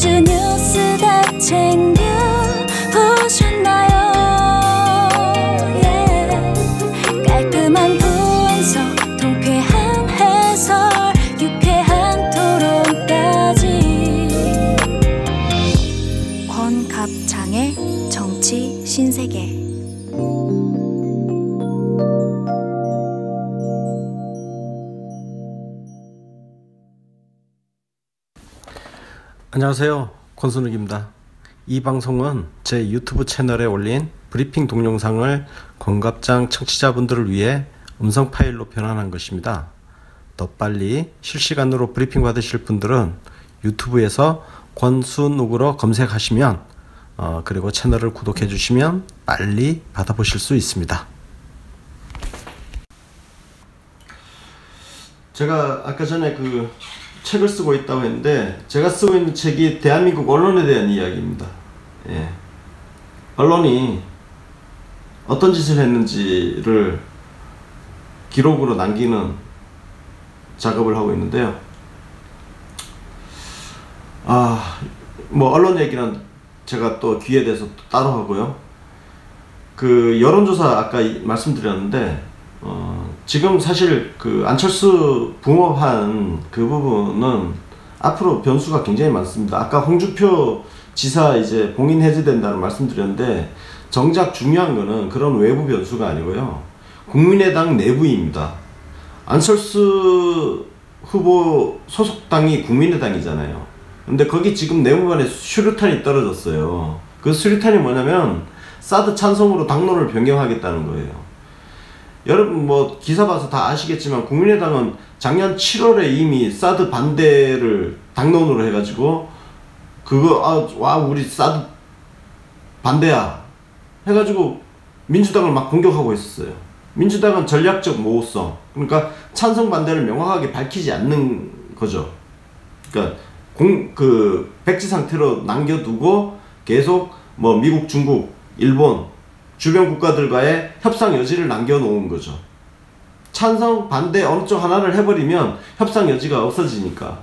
주 뉴스 다 챙겨 안녕하세요. 권순욱입니다. 이 방송은 제 유튜브 채널에 올린 브리핑 동영상을 권갑장 청취자분들을 위해 음성 파일로 변환한 것입니다. 더 빨리 실시간으로 브리핑 받으실 분들은 유튜브에서 권순욱으로 검색하시면 어, 그리고 채널을 구독해 주시면 빨리 받아보실 수 있습니다. 제가 아까 전에 그 책을 쓰고 있다고 했는데 제가 쓰고 있는 책이 대한민국 언론에 대한 이야기입니다. 예. 언론이 어떤 짓을 했는지를 기록으로 남기는 작업을 하고 있는데요. 아, 뭐 언론 얘기는 제가 또 귀에 대해서 또 따로 하고요. 그 여론조사 아까 이- 말씀드렸는데 어, 지금 사실 그 안철수 붕업한 그 부분은 앞으로 변수가 굉장히 많습니다. 아까 홍주표 지사 이제 봉인 해제된다는 말씀드렸는데 정작 중요한 거는 그런 외부 변수가 아니고요. 국민의당 내부입니다. 안철수 후보 소속당이 국민의당이잖아요. 근데 거기 지금 내무반에 수류탄이 떨어졌어요. 그 수류탄이 뭐냐면 사드 찬성으로 당론을 변경하겠다는 거예요. 여러분 뭐 기사 봐서 다 아시겠지만 국민의당은 작년 7월에 이미 사드 반대를 당론으로 해가지고 그거 아 와 우리 사드 반대야 해가지고 민주당을 막 공격하고 있었어요. 민주당은 전략적 모호성 그러니까 찬성 반대를 명확하게 밝히지 않는 거죠. 그러니까 공 그 백지 상태로 남겨두고 계속 뭐 미국, 중국, 일본 주변 국가들과의 협상 여지를 남겨놓은 거죠. 찬성, 반대 어느 쪽 하나를 해버리면 협상 여지가 없어지니까.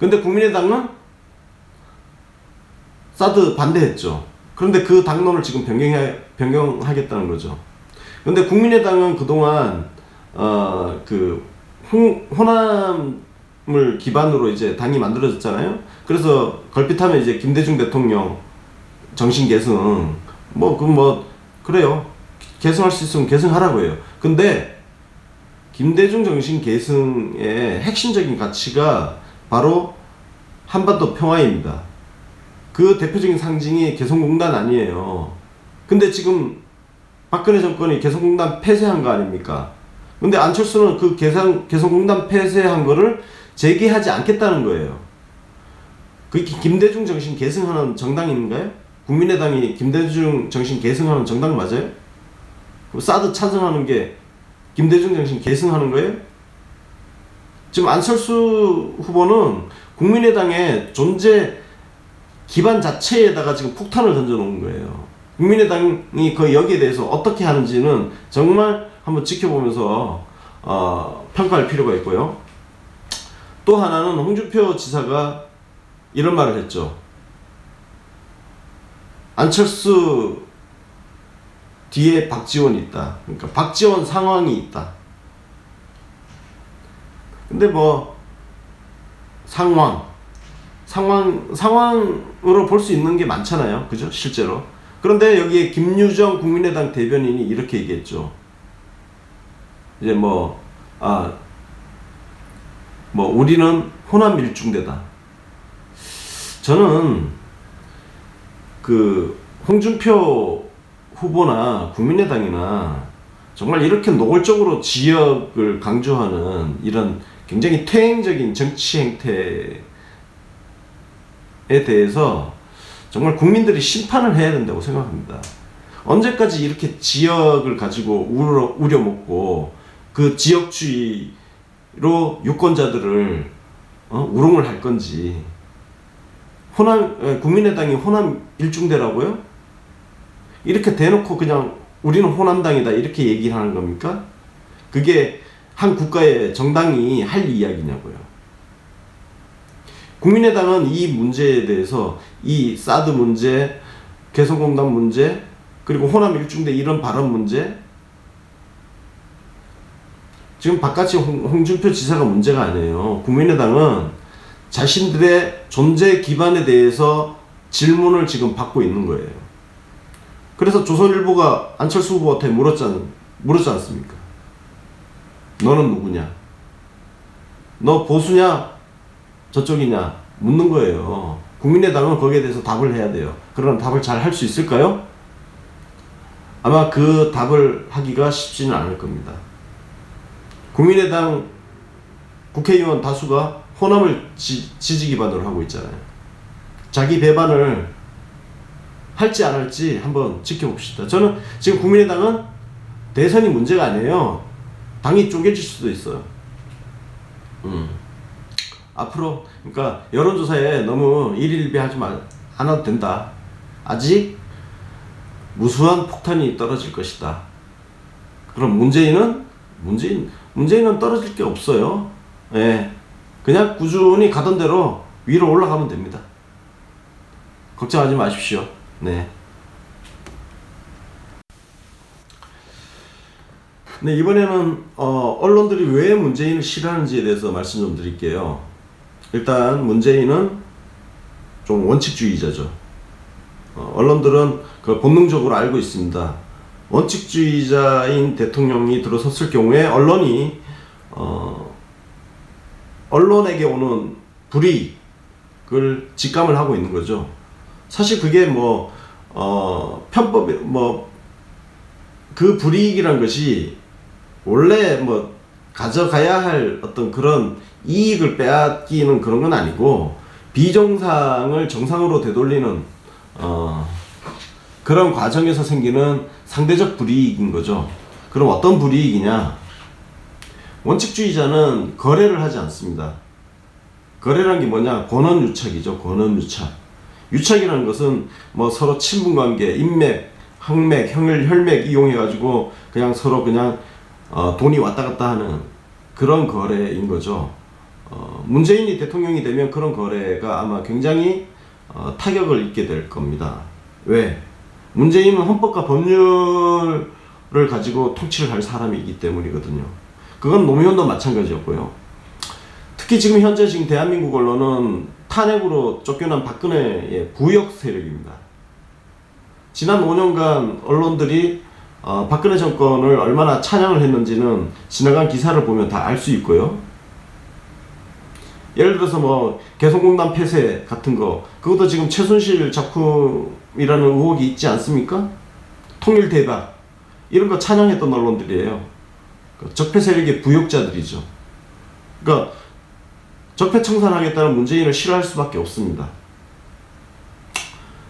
근데 국민의당은 사드 반대했죠. 그런데 그 당론을 지금 변경해, 변경하겠다는 거죠. 근데 국민의당은 그동안, 어, 그, 홍, 호남을 기반으로 이제 당이 만들어졌잖아요. 그래서 걸핏하면 이제 김대중 대통령 정신 계승, 뭐, 그 뭐, 그래요. 계승할 수 있으면 계승하라고 해요. 근데, 김대중 정신 계승의 핵심적인 가치가 바로 한반도 평화입니다. 그 대표적인 상징이 개성공단 아니에요. 근데 지금 박근혜 정권이 개성공단 폐쇄한 거 아닙니까? 근데 안철수는 그 개성, 개성공단 폐쇄한 거를 재개하지 않겠다는 거예요. 그게 김대중 정신 계승하는 정당인가요? 국민의당이 김대중 정신 계승하는 정당 맞아요? 그럼 사드 찬성하는 게 김대중 정신 계승하는 거예요? 지금 안철수 후보는 국민의당의 존재 기반 자체에다가 지금 폭탄을 던져놓은 거예요. 국민의당이 그 여기에 대해서 어떻게 하는지는 정말 한번 지켜보면서 어, 평가할 필요가 있고요. 또 하나는 홍준표 지사가 이런 말을 했죠. 안철수 뒤에 박지원이 있다. 그러니까 박지원 상황이 있다. 근데 뭐 상황 상황 상황으로 볼 수 있는 게 많잖아요. 그죠? 실제로. 그런데 여기에 김유정 국민의당 대변인이 이렇게 얘기했죠. 이제 뭐 아, 뭐 우리는 호남 일중대다. 저는 그 홍준표 후보나 국민의당이나 정말 이렇게 노골적으로 지역을 강조하는 이런 굉장히 퇴행적인 정치 행태에 대해서 정말 국민들이 심판을 해야 된다고 생각합니다. 언제까지 이렇게 지역을 가지고 우려, 우려먹고 그 지역주의로 유권자들을 어? 우롱을 할 건지 호남 에, 국민의당이 호남 일중대라고요? 이렇게 대놓고 그냥 우리는 호남당이다 이렇게 얘기를 하는 겁니까? 그게 한 국가의 정당이 할 이야기냐고요. 국민의당은 이 문제에 대해서 이 사드 문제, 개성공단 문제, 그리고 호남 일중대 이런 발언 문제, 지금 바깥이 홍, 홍준표 지사가 문제가 아니에요. 국민의당은 자신들의 존재 기반에 대해서 질문을 지금 받고 있는 거예요. 그래서 조선일보가 안철수 후보한테 물었지, 않, 물었지 않습니까? 너는 누구냐? 너 보수냐? 저쪽이냐? 묻는 거예요. 국민의당은 거기에 대해서 답을 해야 돼요. 그러나 답을 잘 할 수 있을까요? 아마 그 답을 하기가 쉽지는 않을 겁니다. 국민의당 국회의원 다수가 호남을 지, 지 기반으로 하고 있잖아요. 자기 배반을 할지 안 할지 한번 지켜봅시다. 저는 지금 국민의당은 대선이 문제가 아니에요. 당이 쪼개질 수도 있어요. 음. 앞으로 그러니까 여론조사에 너무 일일비하지 말 않아도 된다. 아직 무수한 폭탄이 떨어질 것이다. 그럼 문재인은 문재인 문재인은 떨어질 게 없어요. 예. 그냥 꾸준히 가던 대로 위로 올라가면 됩니다. 걱정하지 마십시오. 네. 네, 이번에는 어, 언론들이 왜 문재인을 싫어하는지에 대해서 말씀 좀 드릴게요. 일단 문재인은 좀 원칙주의자죠. 어, 언론들은 그 본능적으로 알고 있습니다. 원칙주의자인 대통령이 들어섰을 경우에 언론이 어, 언론에게 오는 불이익을 직감을 하고 있는 거죠. 사실 그게 뭐 어, 편법 뭐 그 불이익이란 것이 원래 뭐 가져가야 할 어떤 그런 이익을 빼앗기는 그런 건 아니고 비정상을 정상으로 되돌리는 어, 그런 과정에서 생기는 상대적 불이익인 거죠. 그럼 어떤 불이익이냐? 원칙주의자는 거래를 하지 않습니다. 거래란 게 뭐냐? 권원유착이죠. 권원유착. 유착이라는 것은 뭐 서로 친분관계, 인맥, 항맥, 혈, 혈맥 이용해가지고 그냥 서로 그냥 어, 돈이 왔다 갔다 하는 그런 거래인 거죠. 어, 문재인이 대통령이 되면 그런 거래가 아마 굉장히 어, 타격을 입게 될 겁니다. 왜? 문재인은 헌법과 법률을 가지고 통치를 할 사람이기 때문이거든요. 그건 노무현도 마찬가지였고요. 특히 지금 현재 지금 대한민국 언론은 탄핵으로 쫓겨난 박근혜의 부역 세력입니다. 지난 5년간 언론들이 어, 박근혜 정권을 얼마나 찬양을 했는지는 지나간 기사를 보면 다 알 수 있고요. 예를 들어서 뭐 개성공단 폐쇄 같은 거 그것도 지금 최순실 작품이라는 의혹이 있지 않습니까? 통일 대박 이런 거 찬양했던 언론들이에요. 그 적폐 세력의 부역자들이죠. 그러니까 적폐 청산하겠다는 문재인을 싫어할 수밖에 없습니다.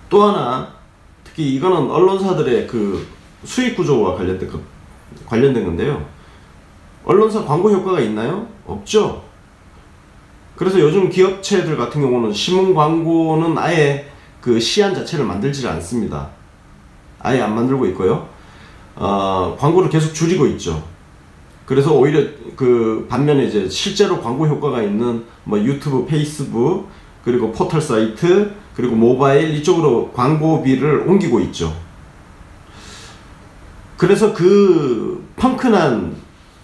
또 하나 특히 이거는 언론사들의 그 수익 구조와 관련된 그 관련된 건데요. 언론사 광고 효과가 있나요? 없죠. 그래서 요즘 기업체들 같은 경우는 신문 광고는 아예 그 시안 자체를 만들지 않습니다. 아예 안 만들고 있고요. 어, 광고를 계속 줄이고 있죠. 그래서 오히려 그 반면에 이제 실제로 광고 효과가 있는 뭐 유튜브, 페이스북, 그리고 포털 사이트, 그리고 모바일 이쪽으로 광고비를 옮기고 있죠. 그래서 그 펑크난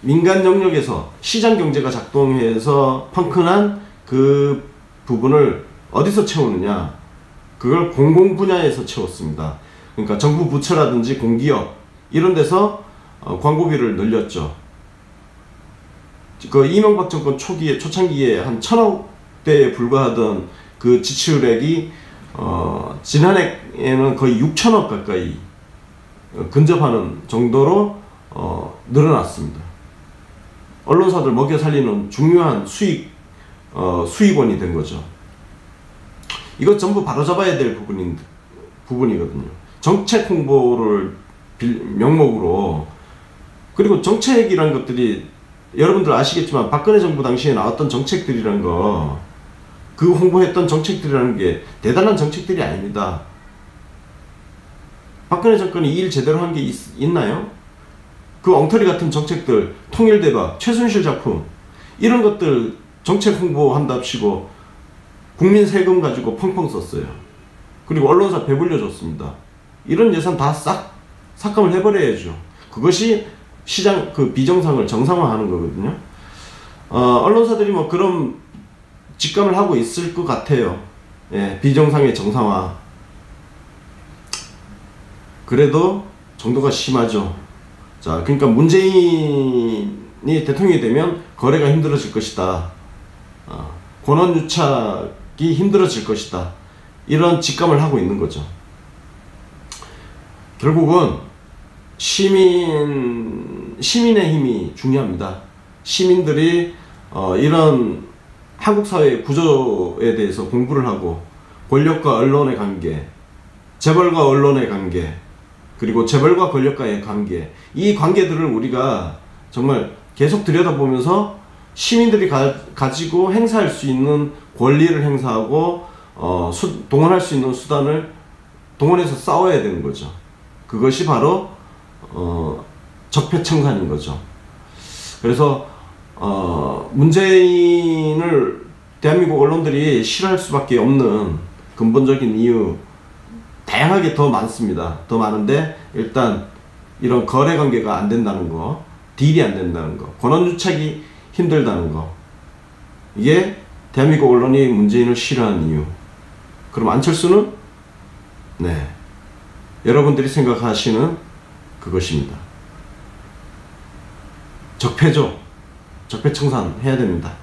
민간 영역에서 시장 경제가 작동해서 펑크난 그 부분을 어디서 채우느냐? 그걸 공공 분야에서 채웠습니다. 그러니까 정부 부처라든지 공기업 이런 데서 어, 광고비를 늘렸죠. 그 이명박 정권 초기에 초창기에 한 천억 대에 불과하던 그 지출액이 어, 지난해에는 거의 6천억 가까이 근접하는 정도로 어, 늘어났습니다. 언론사들 먹여 살리는 중요한 수익 어, 수익원이 된 거죠. 이것 전부 바로잡아야 될 부분인 부분이거든요. 정책 홍보를 빌, 명목으로 그리고 정책이란 것들이 여러분들 아시겠지만 박근혜 정부 당시에 나왔던 정책들이란 거, 그 홍보했던 정책들이라는 게 대단한 정책들이 아닙니다. 박근혜 정권이 일 제대로 한 게 있나요? 그 엉터리 같은 정책들, 통일대박, 최순실 작품, 이런 것들 정책 홍보한답시고 국민 세금 가지고 펑펑 썼어요. 그리고 언론사 배불려 줬습니다. 이런 예산 다 싹 삭감을 해버려야죠. 그것이 시장 그 비정상을 정상화하는 거거든요. 어, 언론사들이 뭐 그런 직감을 하고 있을 것 같아요. 예, 비정상의 정상화. 그래도 정도가 심하죠. 자, 그러니까 문재인이 대통령이 되면 거래가 힘들어질 것이다. 어, 권한 유착이 힘들어질 것이다. 이런 직감을 하고 있는 거죠. 결국은 시민 시민의 힘이 중요합니다. 시민들이 어, 이런 한국 사회의 구조에 대해서 공부를 하고 권력과 언론의 관계, 재벌과 언론의 관계, 그리고 재벌과 권력과의 관계, 이 관계들을 우리가 정말 계속 들여다보면서 시민들이 가, 가지고 행사할 수 있는 권리를 행사하고 어, 수, 동원할 수 있는 수단을 동원해서 싸워야 되는 거죠. 그것이 바로 어, 적폐청산인 거죠. 그래서 어, 문재인을 대한민국 언론들이 싫어할 수밖에 없는 근본적인 이유 다양하게 더 많습니다. 더 많은데 일단 이런 거래 관계가 안 된다는 거, 딜이 안 된다는 거, 권한 유착이 힘들다는 거. 이게 대한민국 언론이 문재인을 싫어하는 이유. 그럼 안철수는 네. 여러분들이 생각하시는 그것입니다. 적폐죠. 적폐청산 해야 됩니다.